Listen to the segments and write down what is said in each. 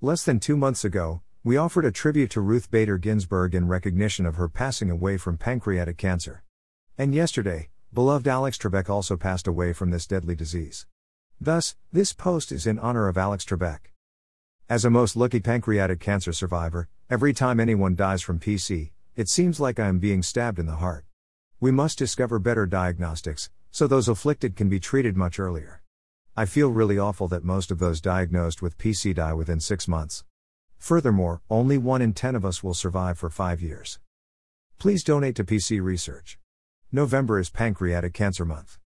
Less than two months ago, we offered a tribute to Ruth Bader Ginsburg in recognition of her passing away from pancreatic cancer. And yesterday, beloved Alex Trebek also passed away from this deadly disease. Thus, this post is in honor of Alex Trebek. As a most lucky pancreatic cancer survivor, every time anyone dies from PC, it seems like I am being stabbed in the heart. We must discover better diagnostics, so those afflicted can be treated much earlier. I feel really awful that most of those diagnosed with PC die within six months. Furthermore, only 1 in 10 of us will survive for 5 years. Please donate to PC Research. November is Pancreatic Cancer Month.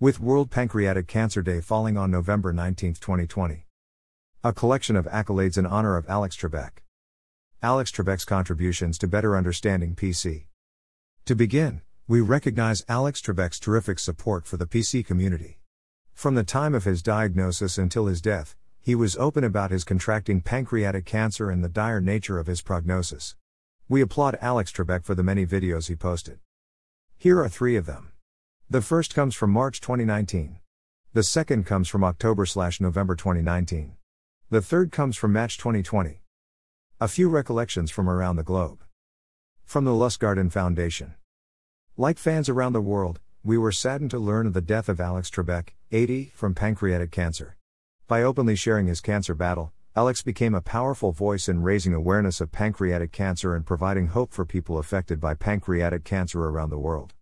With World Pancreatic Cancer Day falling on November 19, 2020. A collection of accolades in honor of Alex Trebek. Alex Trebek's contributions to better understanding PC. To begin, we recognize Alex Trebek's terrific support for the PC community. From the time of his diagnosis until his death, he was open about his contracting pancreatic cancer and the dire nature of his prognosis. We applaud Alex Trebek for the many videos he posted. Here are three of them. The first comes from March 2019. The second comes from October slash November 2019. The third comes from March 2020. A few recollections from around the globe. From the Lustgarten Foundation. Like fans around the world, we were saddened to learn of the death of Alex Trebek, 80, from pancreatic cancer. By openly sharing his cancer battle, Alex became a powerful voice in raising awareness of pancreatic cancer and providing hope for people affected by pancreatic cancer around the world.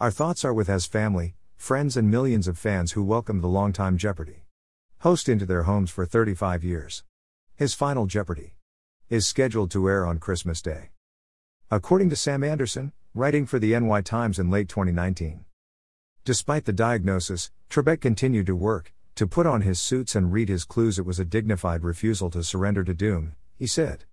Our thoughts are with his family, friends, and millions of fans who welcomed the longtime Jeopardy! host into their homes for 35 years. His final Jeopardy! is scheduled to air on Christmas Day. According to Sam Anderson, writing for the NY Times in late 2019. Despite the diagnosis, Trebek continued to work, to put on his suits and read his clues, it was a dignified refusal to surrender to doom, he said.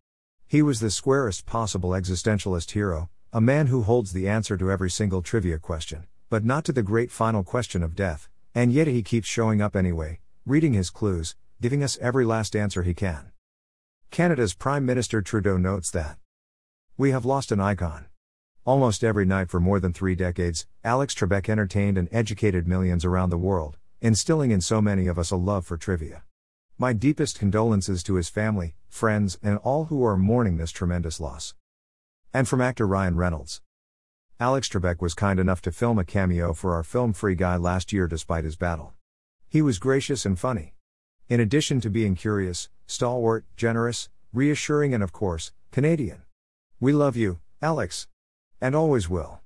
He was the squarest possible existentialist hero, a man who holds the answer to every single trivia question, but not to the great final question of death, and yet he keeps showing up anyway, reading his clues, giving us every last answer he can. Canada's Prime Minister Trudeau notes that we have lost an icon. Almost every night for more than three decades, Alex Trebek entertained and educated millions around the world, instilling in so many of us a love for trivia. My deepest condolences to his family, friends, and all who are mourning this tremendous loss. And from actor Ryan Reynolds. Alex Trebek was kind enough to film a cameo for our film Free Guy last year despite his battle. He was gracious and funny. In addition to being curious, stalwart, generous, reassuring, and of course, Canadian. We love you, Alex. And always will.